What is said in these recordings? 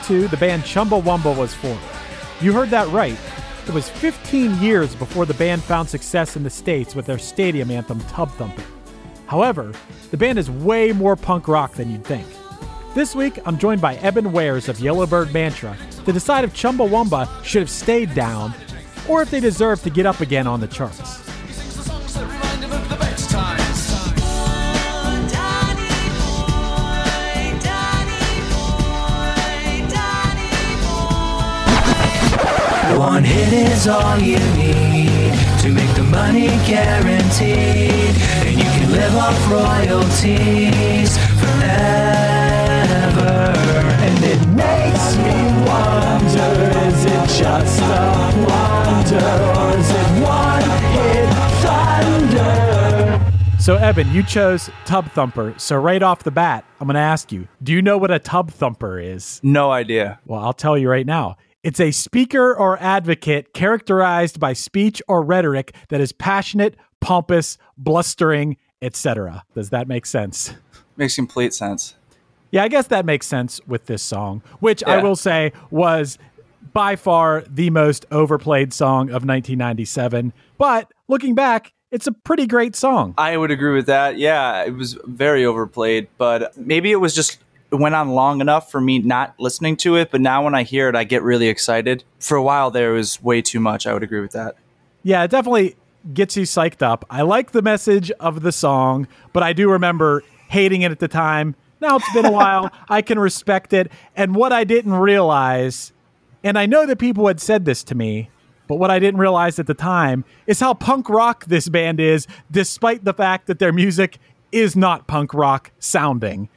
1982, the band Chumbawamba was formed. You heard that right. It was 15 years before the band found success in the States with their stadium anthem Tub Thumper. However, the band is way more punk rock than you'd think. This week, I'm joined by Eben Wares of Yellowbird Mantra to decide if Chumbawamba should have stayed down or if they deserve to get up again on the charts. One hit is all you need to make the money guaranteed, and you can live off royalties forever. And it makes me wonder: is it just a wonder, or is it one hit thunder? So, Eben, you chose Tub Thumper. So, right off the bat, I'm going to ask you do you know what a Tub Thumper is? No idea. Well, I'll tell you right now. It's a speaker or advocate characterized by speech or rhetoric that is passionate, pompous, blustering, etc. Does that make sense? Makes complete sense. Yeah, I guess that makes sense with this song, which I will say was by far the most overplayed song of 1997. But looking back, it's a pretty great song. I would agree with that. Yeah, it was very overplayed, but maybe it was just it went on long enough for me not listening to it. But now when I hear it, I get really excited. For a while there, it was way too much. I would agree with that. Yeah, it definitely gets you psyched up. I like the message of the song, but I do remember hating it at the time. Now it's been a while. I can respect it. And what I didn't realize, and I know that people had said this to me, but what I didn't realize at the time is how punk rock this band is, despite the fact that their music is not punk rock sounding.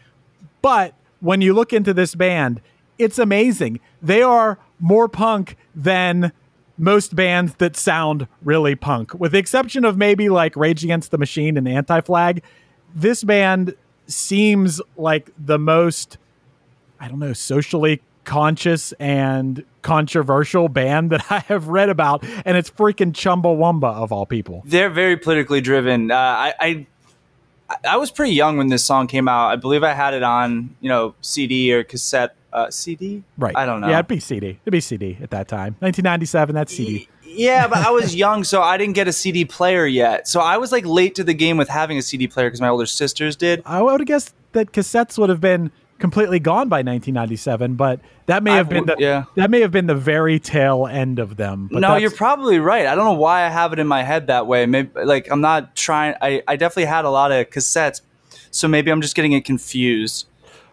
But when you look into this band, it's amazing. They are more punk than most bands that sound really punk, with the exception of maybe like Rage Against the Machine and Anti Flag. This band seems like the most, I don't know, socially conscious and controversial band that I have read about, and it's freaking Chumbawamba of all people. They're very politically driven. Uh, I, I I was pretty young when this song came out. I believe I had it on you know CD or cassette. Uh, CD, Right. I don't know. Yeah, it'd be CD. It'd be CD at that time. 1997, that's CD. Yeah, but I was young, so I didn't get a CD player yet. So I was like late to the game with having a CD player because my older sisters did. I would have guessed that cassettes would have been completely gone by 1997, but that may have I been the yeah. that may have been the very tail end of them. But no, you're probably right. I don't know why I have it in my head that way. Maybe like I'm not trying. I, I definitely had a lot of cassettes, so maybe I'm just getting it confused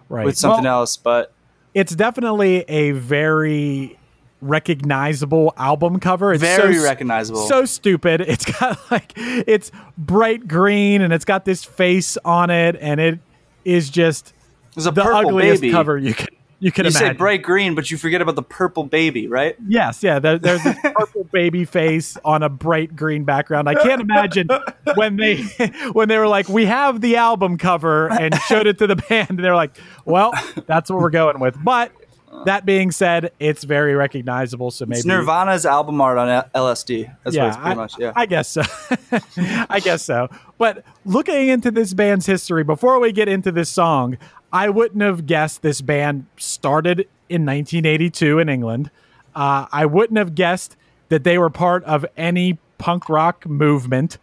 right. with something Well, else. But It's definitely a very recognizable album cover. It's Very so, recognizable. So stupid. It's got like it's bright green and it's got this face on it and it is just There's a the purple ugliest baby. cover you can you can You imagine. say bright green, but you forget about the purple baby, right? Yes, yeah. There, there's a purple baby face on a bright green background. I can't imagine when they when they were like, "We have the album cover," and showed it to the band, and they were like, "Well, that's what we're going with." But that being said, it's very recognizable. So maybe It's Nirvana's album art on LSD. That's what it's pretty I, much. Yeah. I guess so. I guess so. But looking into this band's history, before we get into this song, I wouldn't have guessed this band started in 1982 in England. Uh, I wouldn't have guessed that they were part of any punk rock movement.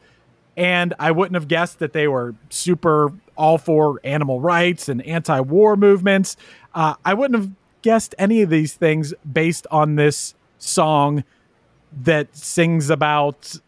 And I wouldn't have guessed that they were super all for animal rights and anti war movements. Uh, I wouldn't have guessed any of these things based on this song that sings about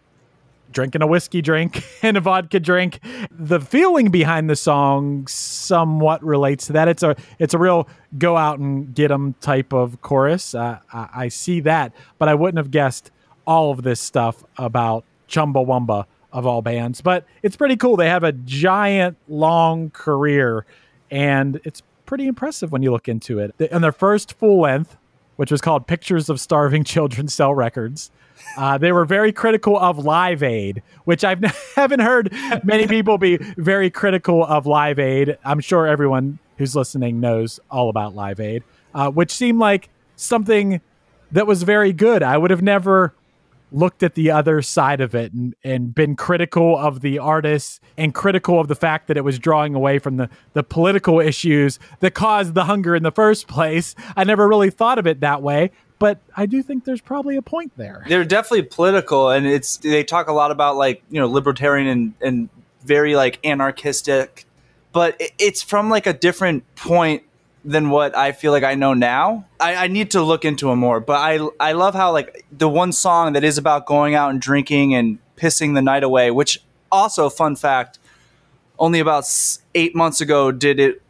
drinking a whiskey drink and a vodka drink. The feeling behind the song somewhat relates to that. It's a it's a real go out and get get 'em type of chorus. Uh, I, I see that, but I wouldn't have guessed all of this stuff about Chumbawamba of all bands. But it's pretty cool. They have a giant long career, and it's pretty impressive when you look into it. And their first full length, which was called Pictures of Starving Children Sell Records. Uh, they were very critical of Live Aid, which I haven't heard many people be very critical of Live Aid. I'm sure everyone who's listening knows all about Live Aid, uh, which seemed like something that was very good. I would have never looked at the other side of it and, and been critical of the artists and critical of the fact that it was drawing away from the, the political issues that caused the hunger in the first place. I never really thought of it that way, but I do think there's probably a point there. They're definitely political, and it's they talk a lot about like you know libertarian and and very like anarchistic, but it's from like a different point than what I feel like I know now. I, I need to look into them more, but I I love how like the one song that is about going out and drinking and pissing the night away, which also fun fact, only about eight months ago did it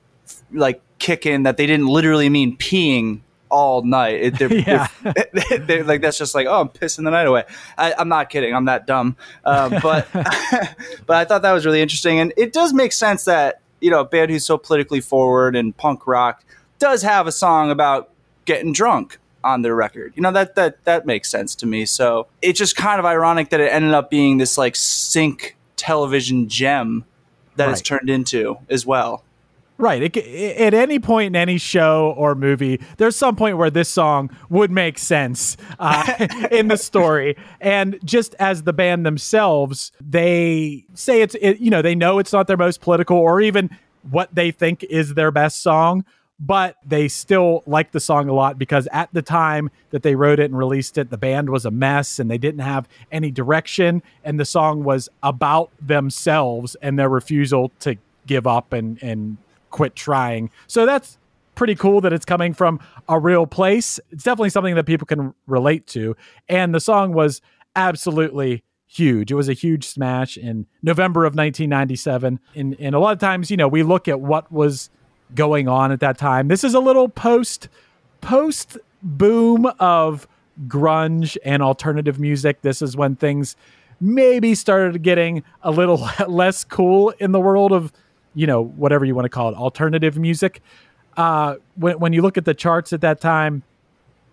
like kick in that they didn't literally mean peeing all night. It, they're, Yeah. they're, they're- like that's just like oh I'm pissing the night away. I, I'm not kidding. I'm that dumb. Um, but but I thought that was really interesting, and it does make sense that you know a band who's so politically forward and punk rock does have a song about getting drunk on their record. You know that that that makes sense to me. So it's just kind of ironic that it ended up being this like sync television gem that it's turned into as well. Right. It, c- at any point in any show or movie, there's some point where this song would make sense uh, in the story. And just as the band themselves, they say it's, it, you know, they know it's not their most political or even what they think is their best song, but they still like the song a lot because at the time that they wrote it and released it, the band was a mess and they didn't have any direction. And the song was about themselves and their refusal to give up and, and quit trying. So that's pretty cool that it's coming from a real place. It's definitely something that people can relate to. And the song was absolutely huge. It was a huge smash in November of 1997. And, and a lot of times, you know, we look at what was going on at that time. This is a little post post boom of grunge and alternative music. This is when things maybe started getting a little less cool in the world of, you know, whatever you want to call it, alternative music. Uh, when, when you look at the charts at that time,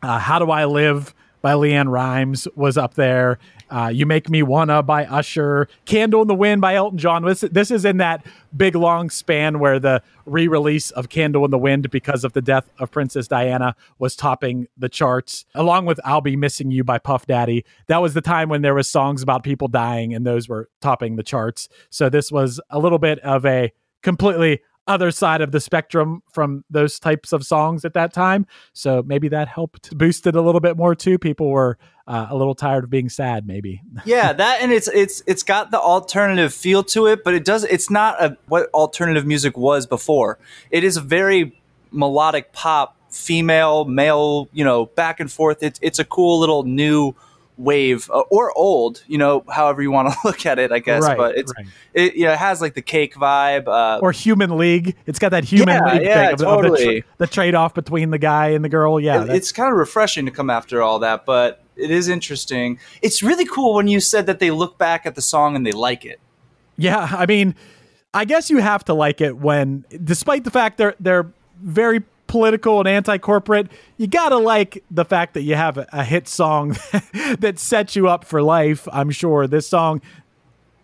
uh, How Do I Live by LeAnn Rimes was up there. Uh, you Make Me Wanna by Usher. Candle in the Wind by Elton John. This, this is in that big long span where the re release of Candle in the Wind because of the death of Princess Diana was topping the charts, along with I'll Be Missing You by Puff Daddy. That was the time when there was songs about people dying and those were topping the charts. So this was a little bit of a completely other side of the spectrum from those types of songs at that time. So maybe that helped boost it a little bit more too. People were uh, a little tired of being sad, maybe. yeah, that and it's it's it's got the alternative feel to it, but it does it's not a, what alternative music was before. It is a very melodic pop, female, male, you know, back and forth. It's it's a cool little new wave uh, or old, you know, however you want to look at it, I guess. Right, but it's right. it you know it has like the cake vibe. Uh, Or Human League. It's got that Human Yeah, League yeah, thing of, the- of the, totally. the trade off between the guy and the girl. Yeah. it- it's kind of refreshing to come after all that, but it is interesting. It's really cool when you said that they look back at the song and they like it. Yeah, I mean, I guess you have to like it when, despite the fact they're they're very political and anti-corporate, you gotta like the fact that you have a, a hit song that sets you up for life. I'm sure this song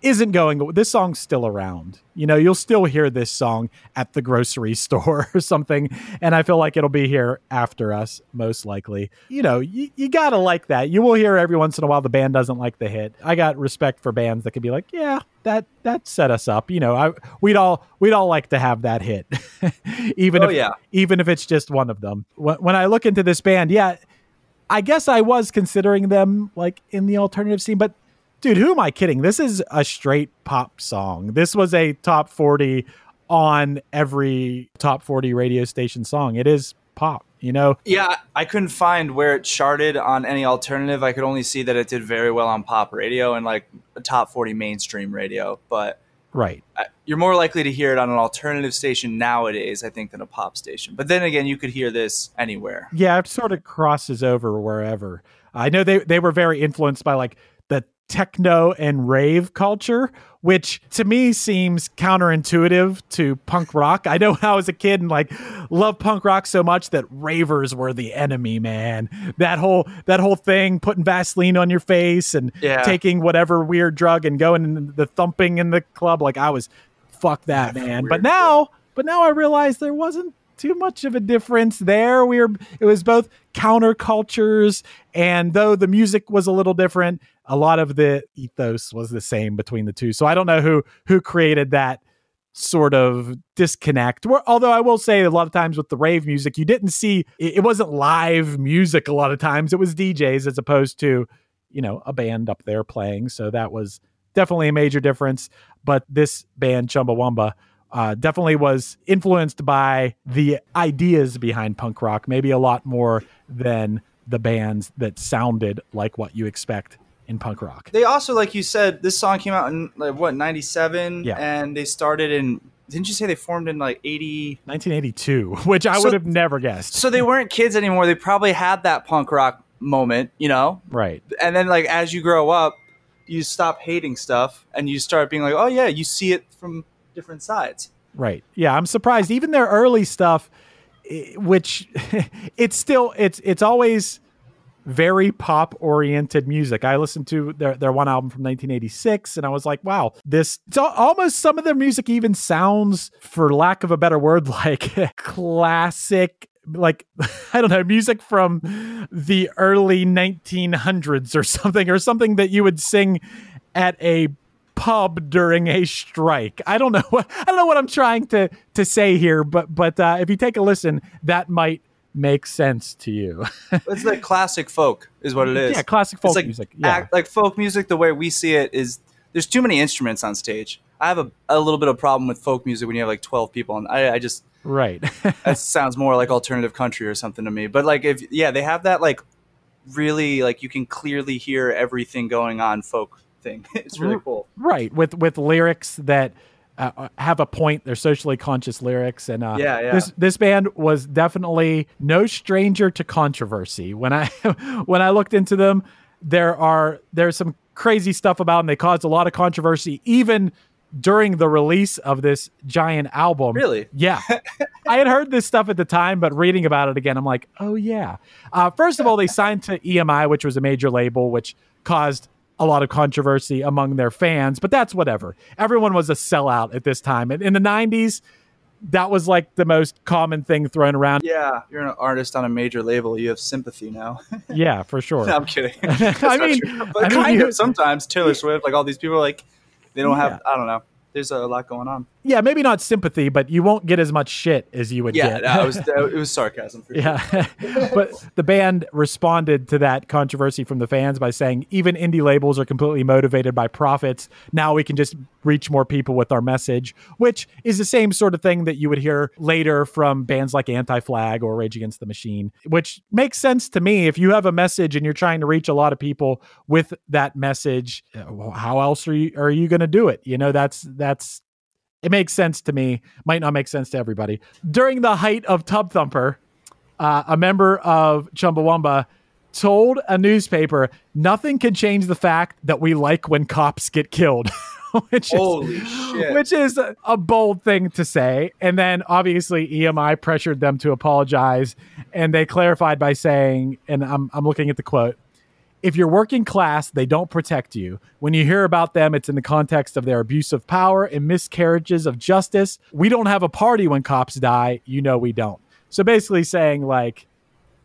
isn't going this song's still around. You know you'll still hear this song at the grocery store or something and i feel like it'll be here after us most likely. You know you, you gotta like that. You will hear every once in a while the band doesn't like the hit. I got respect for bands that could be like yeah that that set us up. You know I, we'd all we'd all like to have that hit even Oh, if yeah. even if it's just one of them. When, when i look into this band yeah I guess I was considering them like in the alternative scene, but dude, who am I kidding? This is a straight pop song. This was a top 40 on every top 40 radio station song. It is pop, you know? Yeah, I couldn't find where it charted on any alternative. I could only see that it did very well on pop radio and like a top 40 mainstream radio. But Right. You're more likely to hear it on an alternative station nowadays, I think, than a pop station. But then again, you could hear this anywhere. Yeah, it sort of crosses over wherever. I know they they were very influenced by like techno and rave culture, which to me seems counterintuitive to punk rock. I know I was a kid and like loved punk rock so much that ravers were the enemy, man. That whole that whole thing, putting Vaseline on your face and Yeah. taking whatever weird drug and going in the thumping in the club, like I was fuck that, man. But now but now I realize there wasn't too much of a difference there. We were it was both countercultures, and though the music was a little different, a lot of the ethos was the same between the two. So I don't know who who created that sort of disconnect. Although I will say a lot of times with the rave music, you didn't see it, wasn't live music a lot of times. It was DJs as opposed to, you know, a band up there playing. So that was definitely a major difference. But this band, Chumbawamba, uh, definitely was influenced by the ideas behind punk rock, maybe a lot more than the bands that sounded like what you expect in punk rock. They also, like you said, this song came out in like what '97, Yeah. and they started in. Didn't you say they formed in like '80? 1982, which I So- would have never guessed. So they weren't kids anymore. They probably had that punk rock moment, you know. Right. And then, like as you grow up, you stop hating stuff, and you start being like, "Oh yeah, you see it from different sides." Right. Yeah, I'm surprised. Even their early stuff, which it's still it's it's always very pop oriented music. I listened to their their one album from 1986, and I was like, wow, this it's al- almost some of their music even sounds, for lack of a better word, like classic. Like I don't know, music from the early 1900s or something, or something that you would sing at a pub during a strike. I don't know what I don't know what I'm trying to to say here, but but uh, if you take a listen, that might make sense to you. It's like classic folk, is what it is. Yeah, classic folk it's like, music, yeah. act- like folk music. The way we see it is, there's too many instruments on stage. I have a, a little bit of problem with folk music when you have like 12 people, and I, I just right. that sounds more like alternative country or something to me. But like if yeah, they have that like really like you can clearly hear everything going on folk thing. It's really cool. right with with lyrics that uh, have a point they're socially conscious lyrics and uh Yeah, yeah. this this band was definitely no stranger to controversy when i when i looked into them there are there's some crazy stuff about them they caused a lot of controversy even during the release of this giant album Really? yeah i had heard this stuff at the time but reading about it again i'm like oh yeah uh, first of all they signed to emi which was a major label which caused a lot of controversy among their fans, but that's whatever. Everyone was a sellout at this time. And in the 90s, that was like the most common thing thrown around. Yeah, you're an artist on a major label. You have sympathy now. Yeah, for sure. No, I'm kidding. I mean- true. but I mean, kind you- of sometimes Taylor Swift, like all these people, like they don't Yeah. have. I don't know. There's a lot going on. Yeah, maybe not sympathy, but you won't get as much shit as you would Yeah, get. Yeah, it was it was sarcasm for sure. Yeah. but the band responded to that controversy from the fans by saying even indie labels are completely motivated by profits. Now we can just reach more people with our message, which is the same sort of thing that you would hear later from bands like Anti Flag or Rage Against the Machine, which makes sense to me. If you have a message and you're trying to reach a lot of people with that message, well, how else are you are you going to do it? You know, that's that's it makes sense to me. Might not make sense to everybody. During the height of Tub Thumper, uh, a member of Chumbawamba told a newspaper, "Nothing can change the fact that we like when cops get killed." which is, shit. which is a, a bold thing to say. And then obviously EMI pressured them to apologize, and they clarified by saying, and I'm I'm looking at the quote. If you're working class, they don't protect you. When you hear about them, it's in the context of their abuse of power and miscarriages of justice. We don't have a party when cops die. You know we don't. So basically saying like,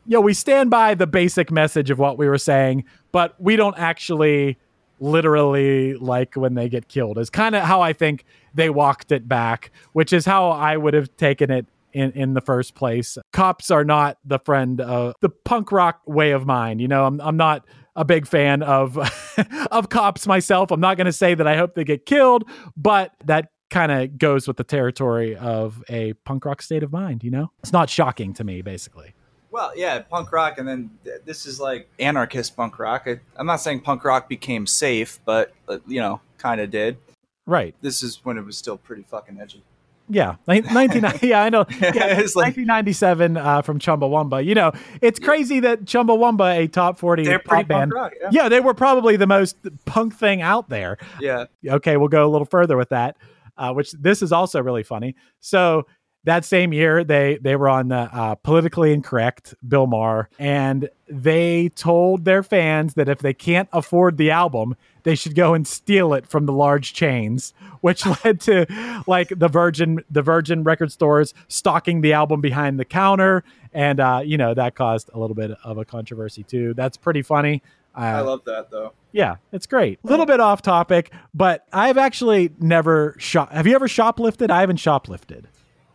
yo, we stand by the basic message of what we were saying, but we don't actually literally like when they get killed. Is kind of how I think they walked it back, which is how I would have taken it in, in the first place. Cops are not the friend of the punk rock way of mine. You know, I'm, I'm not a big fan of of cops myself. I'm not going to say that I hope they get killed, but that kind of goes with the territory of a punk rock state of mind. You know, it's not shocking to me, basically. Well, yeah, punk rock, and then th- this is like anarchist punk rock. I, I'm not saying punk rock became safe, but uh, you know, kind of did. Right. This is when it was still pretty fucking edgy. Yeah, Nin- 19, yeah, I know. Yeah, It's like- 1997 uh, from Chumbawamba. You know, it's crazy that Chumbawamba, a top 40 They're pop band, rock. Yeah. yeah, they were probably the most punk thing out there. yeah. Okay, we'll go a little further with that, uh, which this is also really funny. So that same year, they they were on the uh, politically incorrect Bill Maher, and they told their fans that if they can't afford the album, they should go and steal it from the large chains, which led to like the Virgin the Virgin record stores stocking the album behind the counter, and uh, you know that caused a little bit of a controversy too. That's pretty funny. Uh, I love that though. yeah, it's great. A little bit off topic, but I've actually never shop. Have you ever shoplifted? I haven't shoplifted.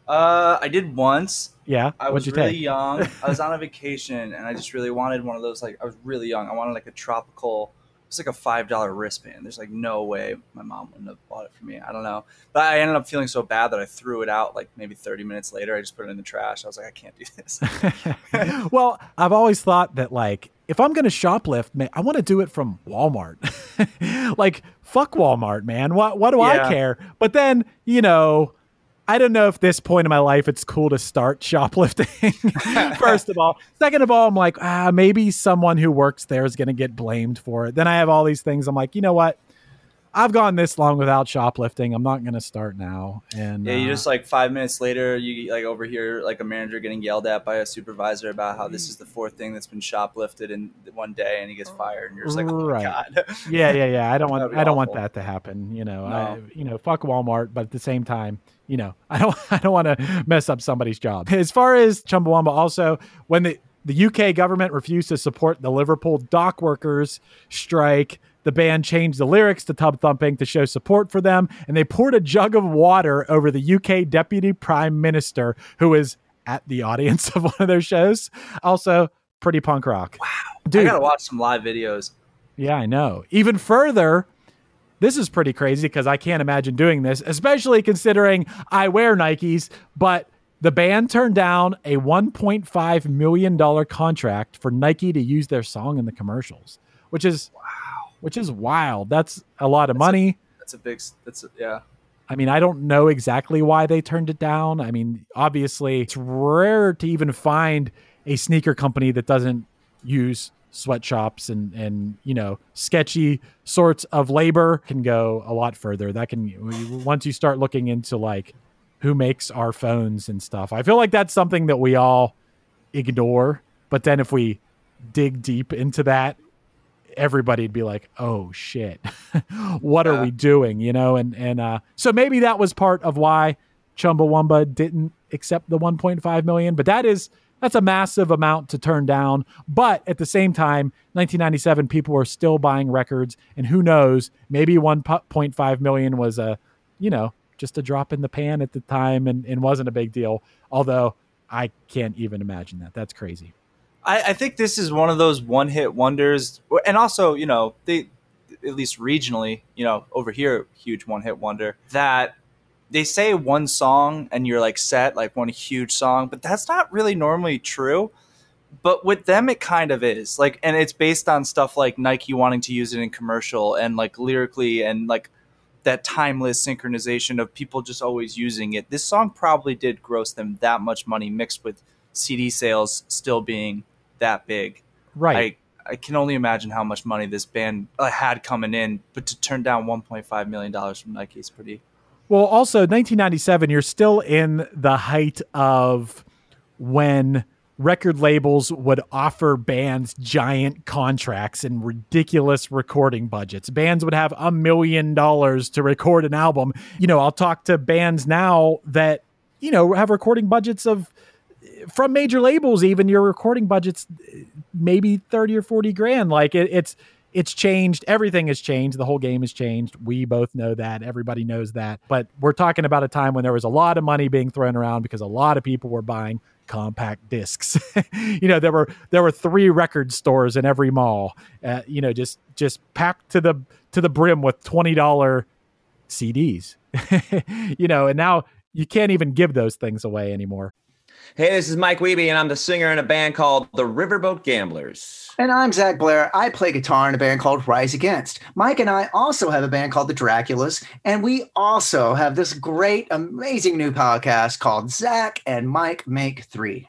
Uh, I did once. Yeah, I was really take? young. I was on a vacation, and I just really wanted one of those. Like, I was really young. I wanted like a tropical. It's like a five dollar wristband. There's like no way my mom wouldn't have bought it for me. I don't know, but I ended up feeling so bad that I threw it out. Like maybe 30 minutes later, I just put it in the trash. I was like, I can't do this. well, I've always thought that like if I'm going to shoplift, man, I want to do it from Walmart. like fuck Walmart, man. What what do I care? But then, you know, I don't know if this point in my life it's cool to start shoplifting. First of all, second of all, I'm like, ah, maybe someone who works there is going to get blamed for it. Then I have all these things. I'm like, you know what? I've gone this long without shoplifting. I'm not going to start now. And yeah, you uh, just like five minutes later, you like overhear like a manager getting yelled at by a supervisor about how this is the fourth thing that's been shoplifted in one day, and he gets fired, and you're just like, oh Right. my god. yeah, yeah, yeah. I don't want I don't want that to happen. You know, No. I, you know, fuck Walmart, but at the same time, you know, I don't I don't want to mess up somebody's job. As far as Chumbawamba, also when the the UK government refused to support the Liverpool dock workers strike. The band changed the lyrics to Tub Thumping to show support for them, and they poured a jug of water over the UK Deputy Prime Minister, who was at the audience of one of their shows. Also, pretty punk rock. Wow. I Dude, gotta watch some live videos. yeah, I know. Even further, this is pretty crazy because I can't imagine doing this, especially considering I wear Nikes. But the band turned down a $1.5 million contract for Nike to use their song in the commercials, which is wow, which is wild. That's a lot of money. That's a big. That's a, yeah. I mean, I don't know exactly why they turned it down. I mean, obviously, it's rare to even find a sneaker company that doesn't use sweatshops and and you know sketchy sorts of labor can go a lot further. That can once you start looking into like who makes our phones and stuff. I feel like that's something that we all ignore, but then if we dig deep into that, everybody'd be like, "Oh shit, what are we doing?" You know, and and uh, so maybe that was part of why Chumbawamba didn't accept the 1.5 million. But that is that's a massive amount to turn down. But at the same time, 1997, people were still buying records, and who knows, maybe 1.5 million was a, you know, just a drop in the pan at the time, and, and wasn't a big deal. Although I can't even imagine that. That's crazy. I, I think this is one of those one hit wonders, and also you know they, at least regionally, you know over here, huge one hit wonder that they say one song and you're like set like one huge song, but that's not really normally true. But with them, it kind of is like, and it's based on stuff like Nike wanting to use it in commercial and like lyrically and like that timeless synchronization of people just always using it. This song probably did gross them that much money, mixed with CD sales still being that big. Right. I I can only imagine how much money this band uh, had coming in, but to turn down 1.5 million dollars from Nike is pretty. Well, also 1997, you're still in the height of when record labels would offer bands giant contracts and ridiculous recording budgets. Bands would have a million dollars to record an album. You know, I'll talk to bands now that, you know, have recording budgets of from major labels even your recording budgets maybe 30 or 40 grand. Like it, it's it's changed. Everything has changed. The whole game has changed. We both know that. Everybody knows that. But we're talking about a time when there was a lot of money being thrown around because a lot of people were buying compact discs. You know there were there were three record stores in every mall uh, you know just just packed to the to the brim with $20 cds you know and now you can't even give those things away anymore Hey, this is Mike Wiebe, and I'm the singer in a band called the Riverboat Gamblers. And I'm Zach Blair. I play guitar in a band called Rise Against. Mike and I also have a band called the Draculas, and we also have this great, amazing new podcast called Zach and Mike Make Three.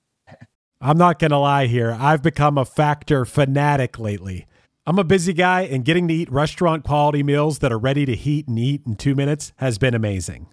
I'm not going to lie here. I've become a factor fanatic lately. I'm a busy guy, and getting to eat restaurant quality meals that are ready to heat and eat in two minutes has been amazing.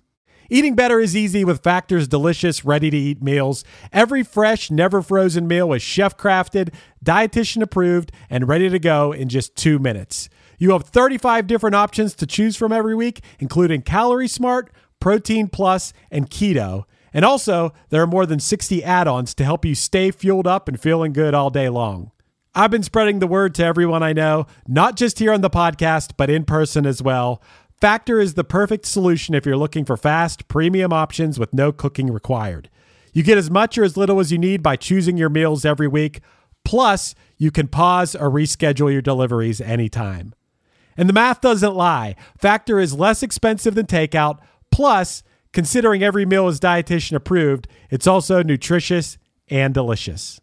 Eating better is easy with Factor's delicious, ready to eat meals. Every fresh, never frozen meal is chef crafted, dietitian approved, and ready to go in just two minutes. You have 35 different options to choose from every week, including Calorie Smart, Protein Plus, and Keto. And also, there are more than 60 add ons to help you stay fueled up and feeling good all day long. I've been spreading the word to everyone I know, not just here on the podcast, but in person as well. Factor is the perfect solution if you're looking for fast, premium options with no cooking required. You get as much or as little as you need by choosing your meals every week. Plus, you can pause or reschedule your deliveries anytime. And the math doesn't lie. Factor is less expensive than takeout. Plus, considering every meal is dietitian approved, it's also nutritious and delicious.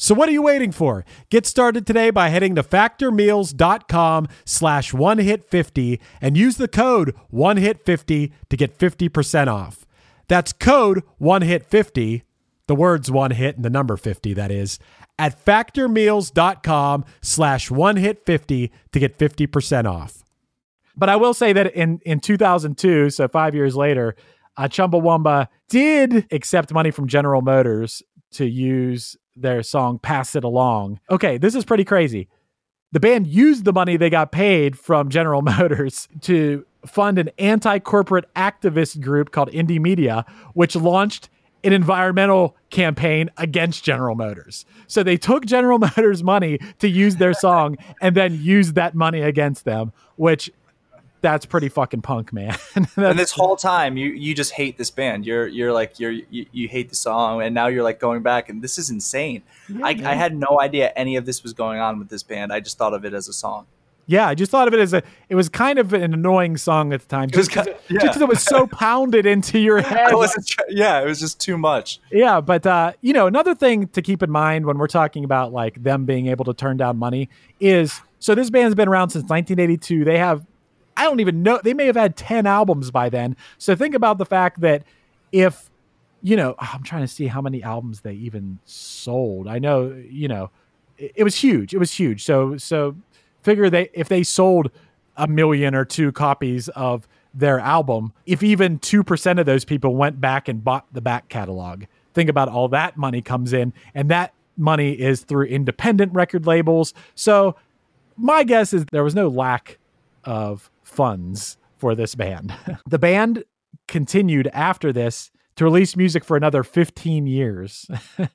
So what are you waiting for? Get started today by heading to factormeals.com slash one hit 50 and use the code one hit 50 to get 50% off. That's code one hit 50, the words one hit and the number 50 that is, at factormeals.com slash one hit 50 to get 50% off. But I will say that in, in 2002, so five years later, uh, Chumbawamba did accept money from General Motors to use their song Pass It Along. Okay, this is pretty crazy. The band used the money they got paid from General Motors to fund an anti corporate activist group called Indymedia, which launched an environmental campaign against General Motors. So they took General Motors money to use their song and then used that money against them, which that's pretty fucking punk, man. and this whole time, you you just hate this band. You're you're like you're you, you hate the song, and now you're like going back, and this is insane. I, I had no idea any of this was going on with this band. I just thought of it as a song. Yeah, I just thought of it as a. It was kind of an annoying song at the time, just because it, yeah. it was so pounded into your head. I wasn't. Tr- yeah, it was just too much. Yeah, but uh, you know, another thing to keep in mind when we're talking about like them being able to turn down money is so this band's been around since 1982. They have, I don't even know, they may have had 10 albums by then. So think about the fact that if, you know, ah, I'm trying to see how many albums they even sold. I know, you know, it, it was huge. It was huge. So so figure they if they sold a million or two copies of their album, if even 2% of those people went back and bought the back catalog, think about all that money comes in, and that money is through independent record labels. So, my guess is there was no lack of funds for this band. the band continued after this to release music for another 15 years,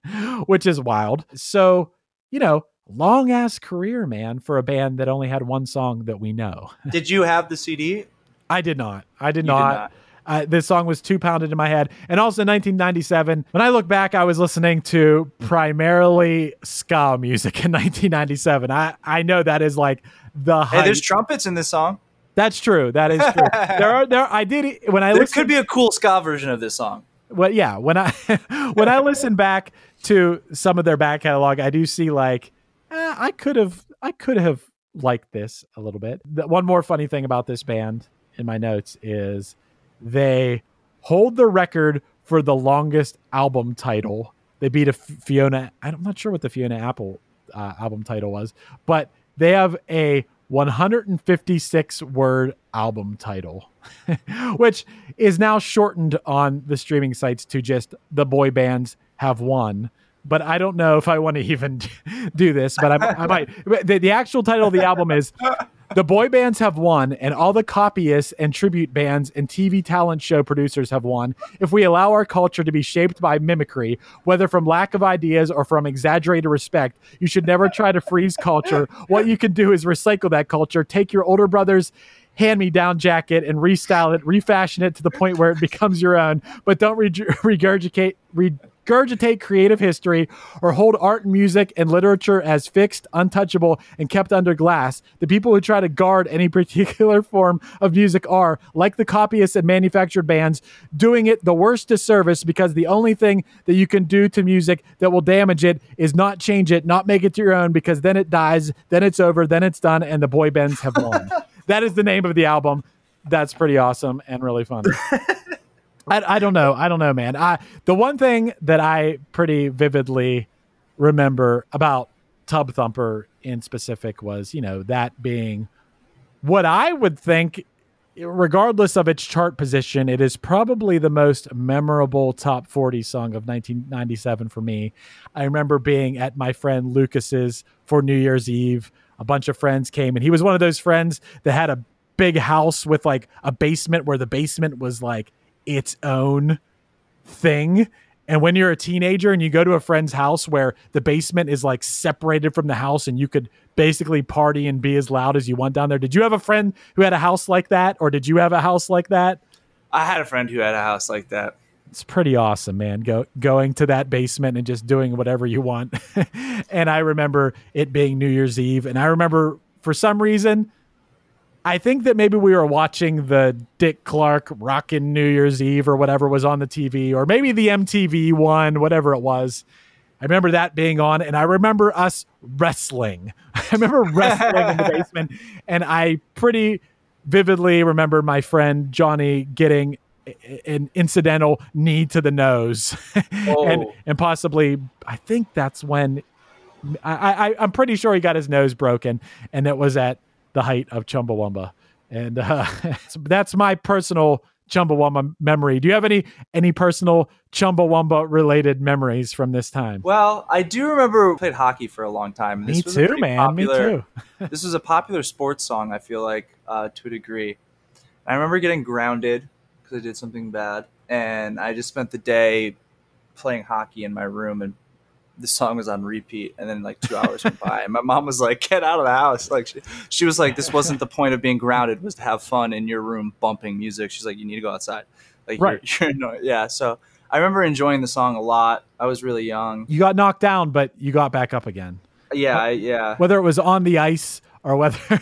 which is wild. So, you know, long ass career, man, for a band that only had one song that we know. Did you have the CD? I did not. I did You did not. not. Uh, this song was too pounded in my head. And also in 1997, when I look back, I was listening to primarily ska music in 1997. I, I know that is like the Hey, there's trumpets in this song. That's true. That is true. there are there. I did when I There listened, could be a cool ska version of this song. well, yeah, when I when I listen back to some of their back catalog, I do see like eh, I could have I could have liked this a little bit. The, one more funny thing about this band in my notes is they hold the record for the longest album title. They beat a Fiona. I'm not sure what the Fiona Apple uh, album title was, but they have a 156 word album title, which is now shortened on the streaming sites to just the boy bands have won. But I don't know if I want to even do this, but I, I might. The, the actual title of the album is The Boy Bands Have Won, and all the copyists and tribute bands and TV talent show producers have won. If we allow our culture to be shaped by mimicry, whether from lack of ideas or from exaggerated respect, you should never try to freeze culture. What you can do is recycle that culture, take your older brother's hand me down jacket and restyle it, refashion it to the point where it becomes your own, but don't re- regurgitate. Regurgitate creative history or hold art and music and literature as fixed, untouchable, and kept under glass. The people who try to guard any particular form of music are, like the copyists and manufactured bands, doing it the worst disservice because the only thing that you can do to music that will damage it is not change it, not make it to your own, because then it dies, then it's over, then it's done, and the boy bands have won. that is the name of the album. That's pretty awesome and really fun. I, I don't know. I don't know, man. I the one thing that I pretty vividly remember about Tub Thumper in specific was, you know, that being what I would think, regardless of its chart position, it is probably the most memorable top 40 song of 1997 for me. I remember being at my friend Lucas's for New Year's Eve. A bunch of friends came, and he was one of those friends that had a big house with like a basement where the basement was like its own thing. And when you're a teenager and you go to a friend's house where the basement is like separated from the house and you could basically party and be as loud as you want down there. Did you have a friend who had a house like that? Or did you have a house like that? I had a friend who had a house like that. It's pretty awesome, man. Go going to that basement and just doing whatever you want. and I remember it being New Year's Eve. And I remember for some reason, I think that maybe we were watching the Dick Clark Rockin' New Year's Eve or whatever was on the TV, or maybe the MTV one, whatever it was. I remember that being on, and I remember us wrestling. I remember wrestling in the basement, and I pretty vividly remember my friend Johnny getting an incidental knee to the nose, and Oh. and possibly I think that's when I, I I'm pretty sure he got his nose broken, and it was at the height of Chumbawamba, and uh, that's my personal Chumbawamba memory. Do you have any any personal Chumbawamba related memories from this time? Well, I do remember we played hockey for a long time. me This was a too, man. Popular, Me too. this was a popular sports song. I feel like uh, to a degree. I remember getting grounded because I did something bad, and I just spent the day playing hockey in my room, and the song was on repeat. And then like two hours went by, and my mom was like, "Get out of the house!" Like she, she was like, "This wasn't the point of being grounded. Was to have fun in your room bumping music." She's like, "You need to go outside." Like Right. you're, you're annoyed. Yeah. So I remember enjoying the song a lot. I was really young. You got knocked down, but you got back up again. Yeah, I, yeah. Whether it was on the ice or whether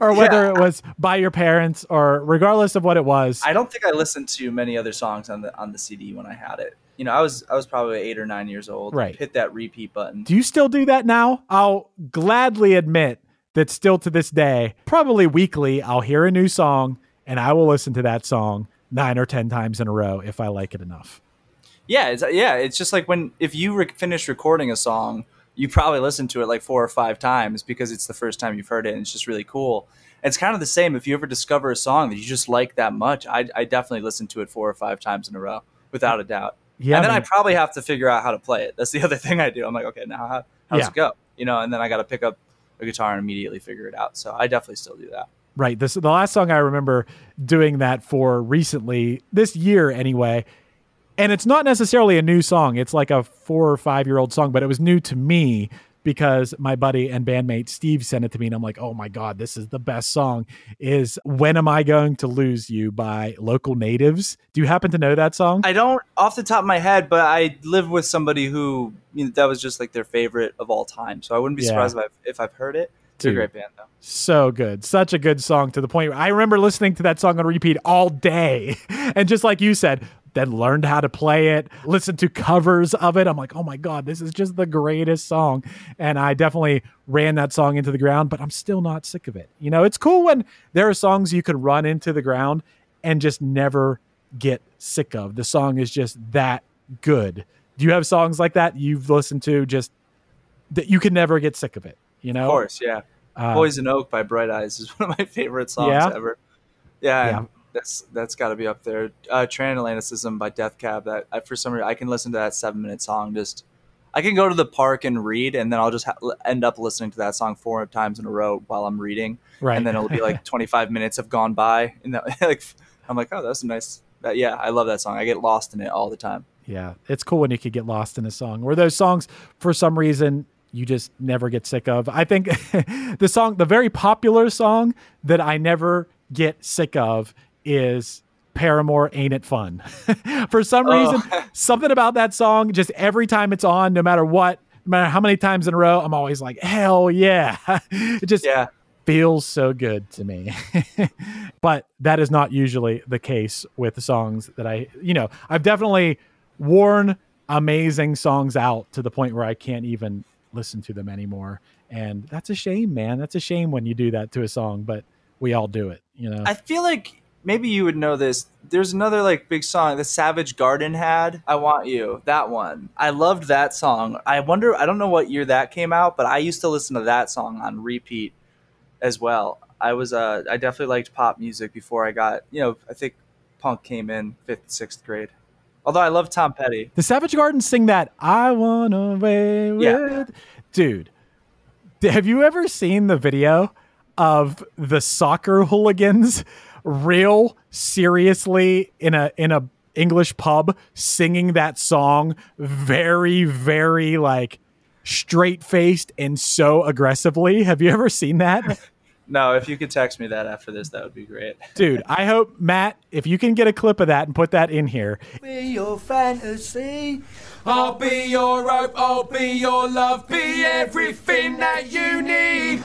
or whether Yeah. it was by your parents or regardless of what it was. I don't think I listened to many other songs on the on the CD when I had it. You know, I was I was probably eight or nine years old. Right. Hit that repeat button. Do you still do that now? I'll gladly admit that still to this day, probably weekly, I'll hear a new song and I will listen to that song nine or 10 times in a row if I like it enough. Yeah, it's yeah. It's just like when if you re- finish recording a song, you probably listen to it like four or five times because it's the first time you've heard it, and it's just really cool. It's kind of the same if you ever discover a song that you just like that much. I, I definitely listen to it four or five times in a row, without a doubt. Yeah. and then I probably have to figure out how to play it. That's the other thing I do. I'm like, okay, now how, how does Yeah. it go? You know, and then I got to pick up a guitar and immediately figure it out. So I definitely still do that. Right. This the last song I remember doing that for recently, this year anyway. And it's not necessarily a new song. It's like a four or five year old song, but it was new to me because my buddy and bandmate Steve sent it to me, and I'm like, oh my god, this is the best song. Is "When Am I Going to Lose You" by Local Natives. Do you happen to know that song? I don't off the top of my head, but I live with somebody who you know, that was just like their favorite of all time. So I wouldn't be Yeah. surprised if I've, if I've heard it. It's a great band though. so good such a good song to the point where i remember listening to that song on repeat all day and just like you said then learned how to play it listened to covers of it i'm like oh my god this is just the greatest song and i definitely ran that song into the ground but i'm still not sick of it you know it's cool when there are songs you can run into the ground and just never get sick of the song is just that good do you have songs like that you've listened to just that you can never get sick of it you know Of course, yeah. Uh, Poison Oak by Bright Eyes is one of my favorite songs Yeah? ever. Yeah, Yeah. That's that's got to be up there. Uh, Transatlanticism by Death Cab. That I, for some reason I can listen to that seven minute song. Just I can go to the park and read, and then I'll just ha- end up listening to that song four times in a row while I'm reading, right and then it'll be like 25 minutes have gone by, and that, like I'm like, oh, that's a nice. That, yeah, I love that song. I get lost in it all the time. Yeah, it's cool when you could get lost in a song. Or those songs, for some reason, you just never get sick of. I think the song, the very popular song that I never get sick of is Paramore Ain't It Fun. for some Oh. reason, something about that song, just every time it's on, no matter what, no matter how many times in a row, I'm always like, hell yeah. it just Yeah, feels so good to me. but that is not usually the case with the songs that I, you know, I've definitely worn amazing songs out to the point where I can't even listen to them anymore. And that's a shame, man. That's a shame when you do that to a song, but we all do it, you know. I feel like maybe you would know this. There's another like big song that Savage Garden had. I want you. That one. I loved that song. I wonder. I don't know what year that came out, but I used to listen to that song on repeat as well. I was uh I definitely liked pop music before I got you know I think punk came in fifth sixth grade. Although I love Tom Petty. The Savage Garden sing that I wanna away with Yeah. dude. Have you ever seen the video of the soccer hooligans real seriously in a in a English pub singing that song very very like straight faced and so aggressively? Have you ever seen that? No, if you could text me that after this, that would be great. Dude, I hope Matt, if you can get a clip of that and put that in here, Be your fantasy. I'll be your rope, I'll be your love, be everything that you need.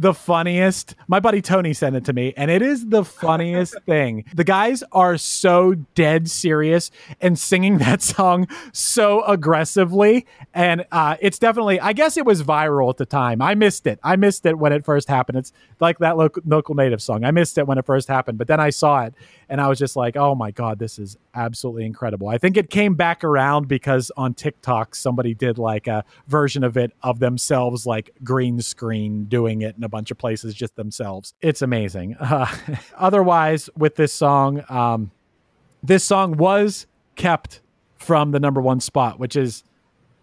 the funniest. My buddy Tony sent it to me, and it is the funniest thing. The guys are so dead serious and singing that song so aggressively. And uh, it's definitely, I guess it was viral at the time. I missed it. I missed it when it first happened. It's like that local, local native song. I missed it when it first happened, but then I saw it and I was just like, oh my God, this is absolutely incredible. I think it came back around because on TikTok, somebody did like a version of it of themselves, like green screen doing it in a bunch of places, just themselves. It's amazing. Uh, otherwise, with this song, um, this song was kept from the number one spot, which is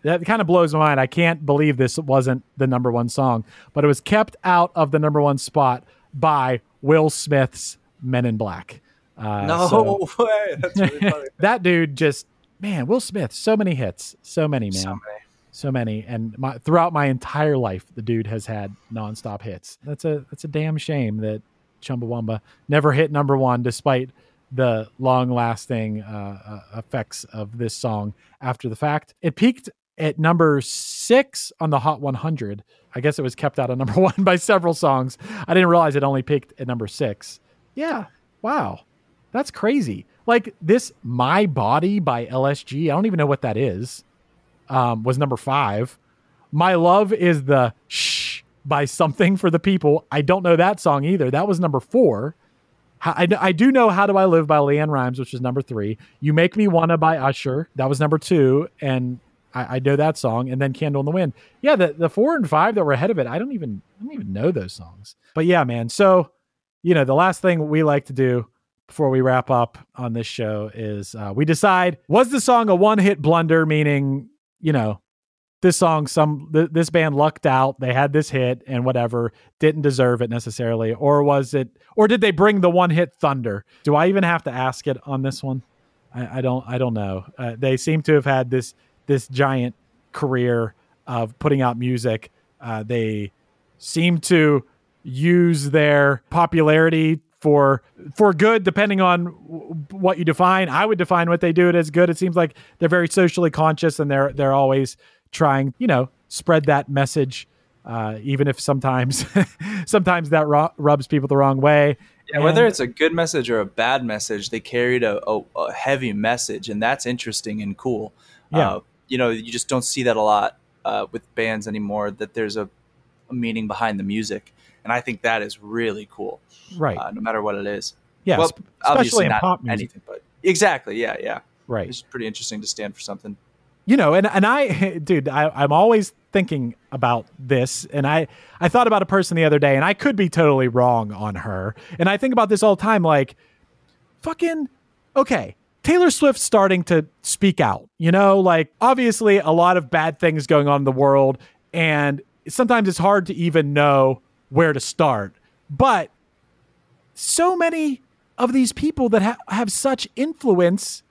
that kind of blows my mind. I can't believe this wasn't the number one song, but it was kept out of the number one spot by Will Smith's Men in Black. Uh, No so way. That's really funny. that dude just man, Will Smith, so many hits, so many man, So so many. and my, throughout my entire life, the dude has had nonstop hits. That's a that's a damn shame that Chumbawamba never hit number one, despite the long lasting uh, uh, effects of this song after the fact. It peaked at number six on the Hot 100. I guess it was kept out of number one by several songs. I didn't realize it only peaked at number six. Yeah, wow, that's crazy. Like this, My Body by LSG. I don't even know what that is. Um, was number five. My Love is the Shh by Something for the People. I don't know that song either. That was number four. I, I do know How Do I Live by LeAnn Rimes, which is number three. You Make Me Wanna by Usher. That was number two. And I, I know that song. And then Candle in the Wind. Yeah, the, the four and five that were ahead of it, I don't even I don't even know those songs. But yeah, man. So, you know, the last thing we like to do before we wrap up on this show is uh, we decide was the song a one hit blunder, meaning, you know, this song some th- this band lucked out they had this hit and whatever didn't deserve it necessarily or was it or did they bring the one hit thunder? Do i even have to ask it on this one? I, I don't i don't know. Uh, they seem to have had this this giant career of putting out music. Uh, they seem to use their popularity for for good depending on w- what you define i would define what they do it as good it seems like they're very socially conscious and they're they're always trying you know spread that message uh, even if sometimes sometimes that ru- rubs people the wrong way Yeah, whether And- it's a good message or a bad message, they carried a, a, a heavy message, and that's interesting and cool. Yeah. Uh, you know, you just don't see that a lot uh, with bands anymore. That there's a, a meaning behind the music, and I think that is really cool. right Uh, no matter what it is. yeah well, especially in not pop music anything, but exactly, yeah, yeah. right It's pretty interesting to stand for something. you know and and i dude I, i'm always thinking about this and i i thought about a person the other day and i could be totally wrong on her and i think about this all the time like fucking okay taylor swift starting to speak out you know like obviously a lot of bad things going on in the world and sometimes it's hard to even know where to start but so many of these people that ha- have such influence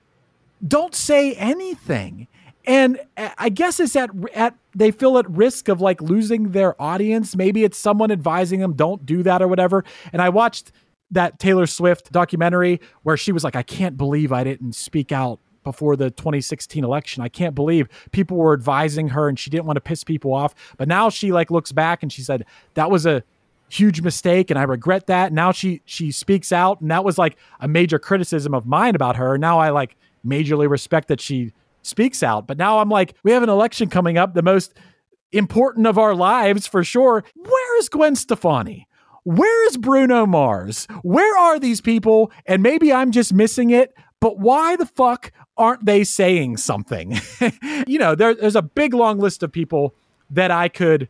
don't say anything. And I guess it's at at they feel at risk of like losing their audience. Maybe it's someone advising them don't do that or whatever. And I watched that Taylor Swift documentary where she was like, I can't believe I didn't speak out before the 2016 election. I can't believe people were advising her and she didn't want to piss people off. But now she like looks back and she said that was a huge mistake and I regret that. Now she she speaks out and that was like a major criticism of mine about her. Now I like majorly respect that she speaks out. But now I'm like, we have an election coming up, the most important of our lives for sure. Where is Gwen Stefani? Where is Bruno Mars? Where are these people? And maybe I'm just missing it, but why the fuck aren't they saying something? you know, there, there's a big long list of people that I could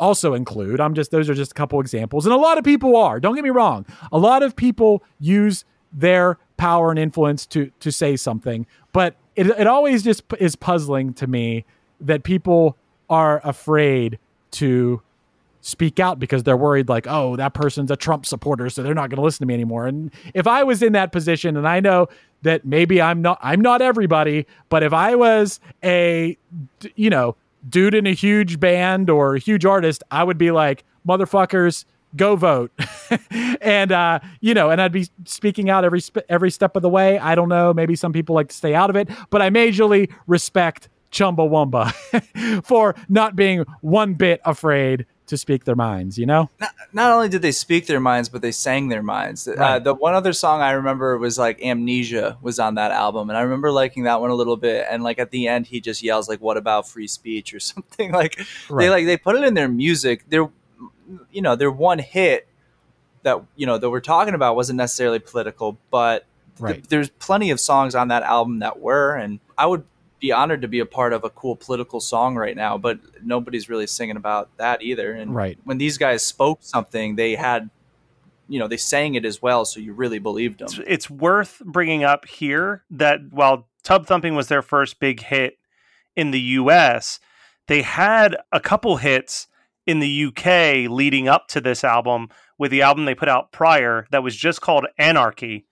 also include. I'm just those are just a couple examples. And a lot of people are. Don't get me wrong. A lot of people use their power and influence to to say something, but it it always just is puzzling to me that people are afraid to speak out because they're worried like oh that person's a trump supporter so they're not going to listen to me anymore. And if i was in that position and i know that maybe i'm not i'm not everybody but if i was a you know dude in a huge band or a huge artist i would be like motherfuckers go vote. And uh you know and i'd be speaking out every sp- every step of the way. I don't know maybe some people like to stay out of it but i majorly respect chumbawamba for not being one bit afraid to speak their minds you know not, not only did they speak their minds, but they sang their minds. Uh, the one other song I remember was like "Amnesia" was on that album, and I remember liking that one a little bit. And like at the end, he just yells like, "What about free speech?" or something. Like Right. they like they put it in their music. Their you know their one hit that you know that we're talking about wasn't necessarily political, but th- there's plenty of songs on that album that were, and I would be honored to be a part of a cool political song right now, but nobody's really singing about that either. And Right. when these guys spoke something, they had, you know, they sang it as well, so you really believed them. it's, it's worth bringing up here that while Tub Thumping was their first big hit in the US, they had a couple hits in the UK leading up to this album with the album they put out prior that was just called Anarchy.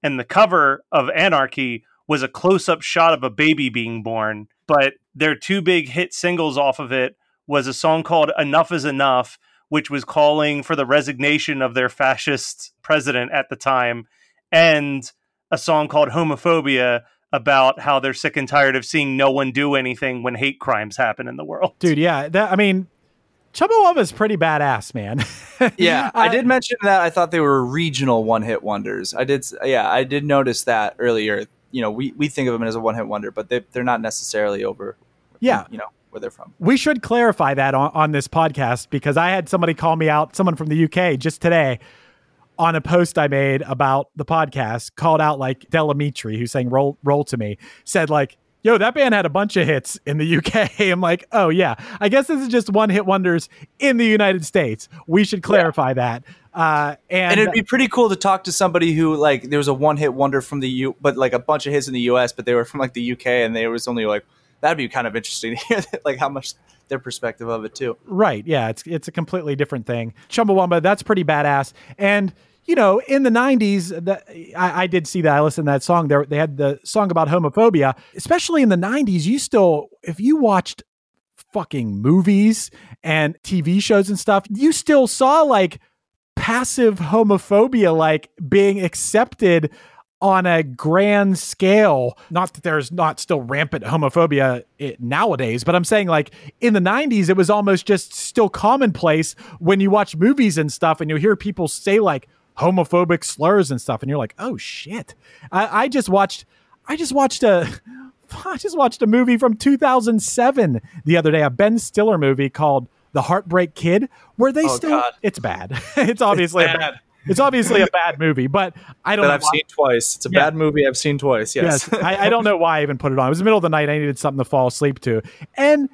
And the cover of Anarchy was a close up shot of a baby being born. But their two big hit singles off of it was a song called Enough is Enough, which was calling for the resignation of their fascist president at the time, and a song called Homophobia about how they're sick and tired of seeing no one do anything when hate crimes happen in the world. dude yeah that i mean chumbawamba is pretty badass man Yeah, I uh, did mention that I thought they were regional one-hit wonders. I did, yeah, I did notice that earlier. You know, we, we think of them as a one-hit wonder, but they they're not necessarily over. Yeah. you know where they're from. we should clarify that on, on this podcast because I had somebody call me out, someone from the UK just today on a post I made about the podcast, called out like Del Amitri, who sang roll roll to me, said like, yo, that band had a bunch of hits in the UK. I'm like, oh yeah, I guess this is just one hit wonders in the United States. We should clarify that. Uh, and, And it'd be pretty cool to talk to somebody who like there was a one hit wonder from the U, but like a bunch of hits in the U.S., but they were from like the UK, and they was only like that'd be kind of interesting to hear like how much their perspective of it too. Right. Yeah. It's it's a completely different thing. Chumbawamba, that's pretty badass. And you know, in the '90s, that I, I did see that. I listened to that song. There, they had the song about homophobia. Especially in the '90s, you still, if you watched fucking movies and TV shows and stuff, you still saw like passive homophobia, like being accepted on a grand scale. Not that there's not still rampant homophobia i nowadays, but I'm saying like in the 90s, it was almost just still commonplace when you watch movies and stuff and you hear people say like homophobic slurs and stuff, and you're like, oh shit. I, I just watched, I just watched a. I just watched a movie from 2007 the other day, a Ben Stiller movie called The Heartbreak Kid, where they Oh, still God. it's bad. it's obviously a bad. bad. It's obviously a bad movie, but I don't That know I've why- seen twice. It's a Yeah. bad movie I've seen twice. Yes. Yes, I, I don't know why I even put it on. It was the middle of the night. I needed something to fall asleep to, and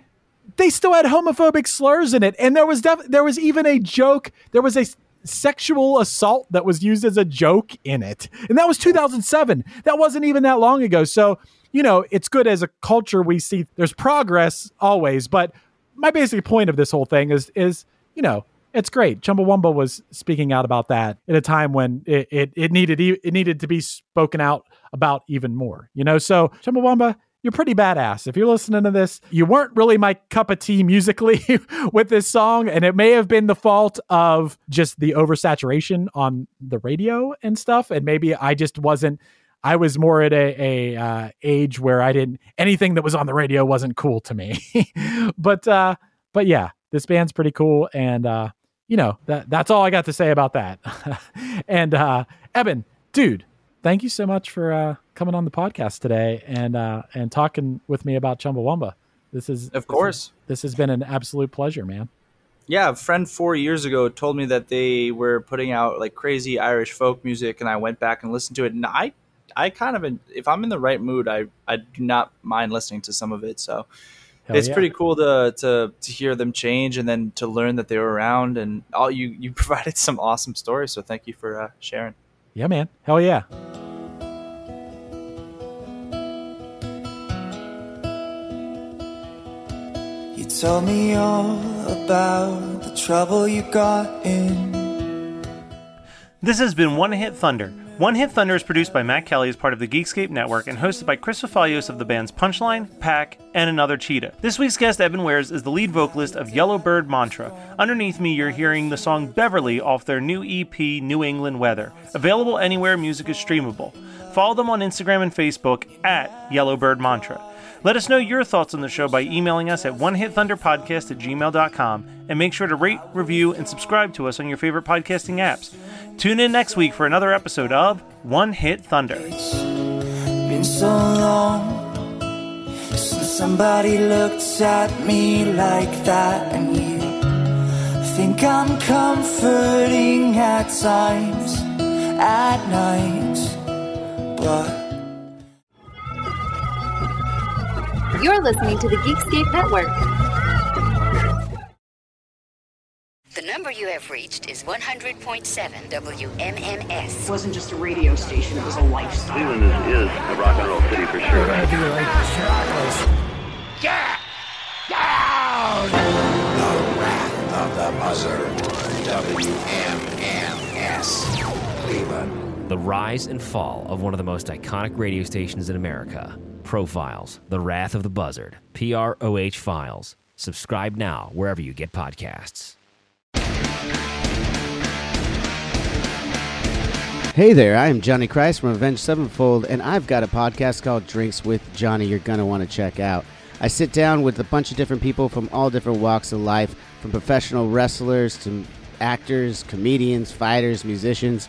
they still had homophobic slurs in it. And there was def- there was even a joke. There was a sexual assault that was used as a joke in it, and that was 2007. That wasn't even that long ago. So you know, it's good as a culture. We see there's progress always, but my basic point of this whole thing is is you know it's great. Chumbawamba was speaking out about that at a time when it, it, it needed it needed to be spoken out about even more. You know, so Chumbawamba, you're pretty badass. If you're listening to this, you weren't really my cup of tea musically with this song, and it may have been the fault of just the oversaturation on the radio and stuff, and maybe I just wasn't. I was more at a, a uh, age where I didn't anything that was on the radio wasn't cool to me. but uh, but yeah, this band's pretty cool, and uh, you know that that's all I got to say about that. and uh, Eben, dude, thank you so much for uh, coming on the podcast today and uh, and talking with me about Chumbawamba. This is Of course. This, has been an absolute pleasure, man. Yeah, a friend four years ago told me that they were putting out like crazy Irish folk music, and I went back and listened to it. And I, I kind of, if I'm in the right mood, I, I do not mind listening to some of it. So Hell it's yeah. pretty cool to, to to hear them change, and then to learn that they were around. And all you you provided some awesome stories. So thank you for uh, sharing. Yeah, man. Hell yeah. Told me all about the trouble you got in. This has been One Hit Thunder. One Hit Thunder is produced by Matt Kelly as part of the Geekscape Network and hosted by Chris Fafalios of the bands Punchline, Pack, and Another Cheetah. This week's guest, Eben Wares, is the lead vocalist of Yellowbird Mantra. Underneath me, you're hearing the song Beverly off their new EP, New England Weather. Available anywhere music is streamable. Follow them on Instagram and Facebook at Yellowbird Mantra. Let us know your thoughts on the show by emailing us at onehitthunderpodcast at gmail.com and make sure to rate, review, and subscribe to us on your favorite podcasting apps. Tune in next week for another episode of One Hit Thunder. Been so long since somebody looked at me like that, and you think I'm comforting at times, at night, but. You're listening to the Geekscape Network. The number you have reached is 100.7 WMMS. It wasn't just a radio station, it was a lifestyle. Cleveland is, is a rock and roll city for sure. of the buzzer. WMMS. Cleveland. The rise and fall of one of the most iconic radio stations in America. Profiles, The Wrath of the Buzzard, PROH Files. Subscribe now wherever you get podcasts. Hey there, I am Johnny Christ from Avenged Sevenfold, and I've got a podcast called Drinks with Johnny you're going to want to check out. I sit down with a bunch of different people from all different walks of life, from professional wrestlers to actors, comedians, fighters, musicians,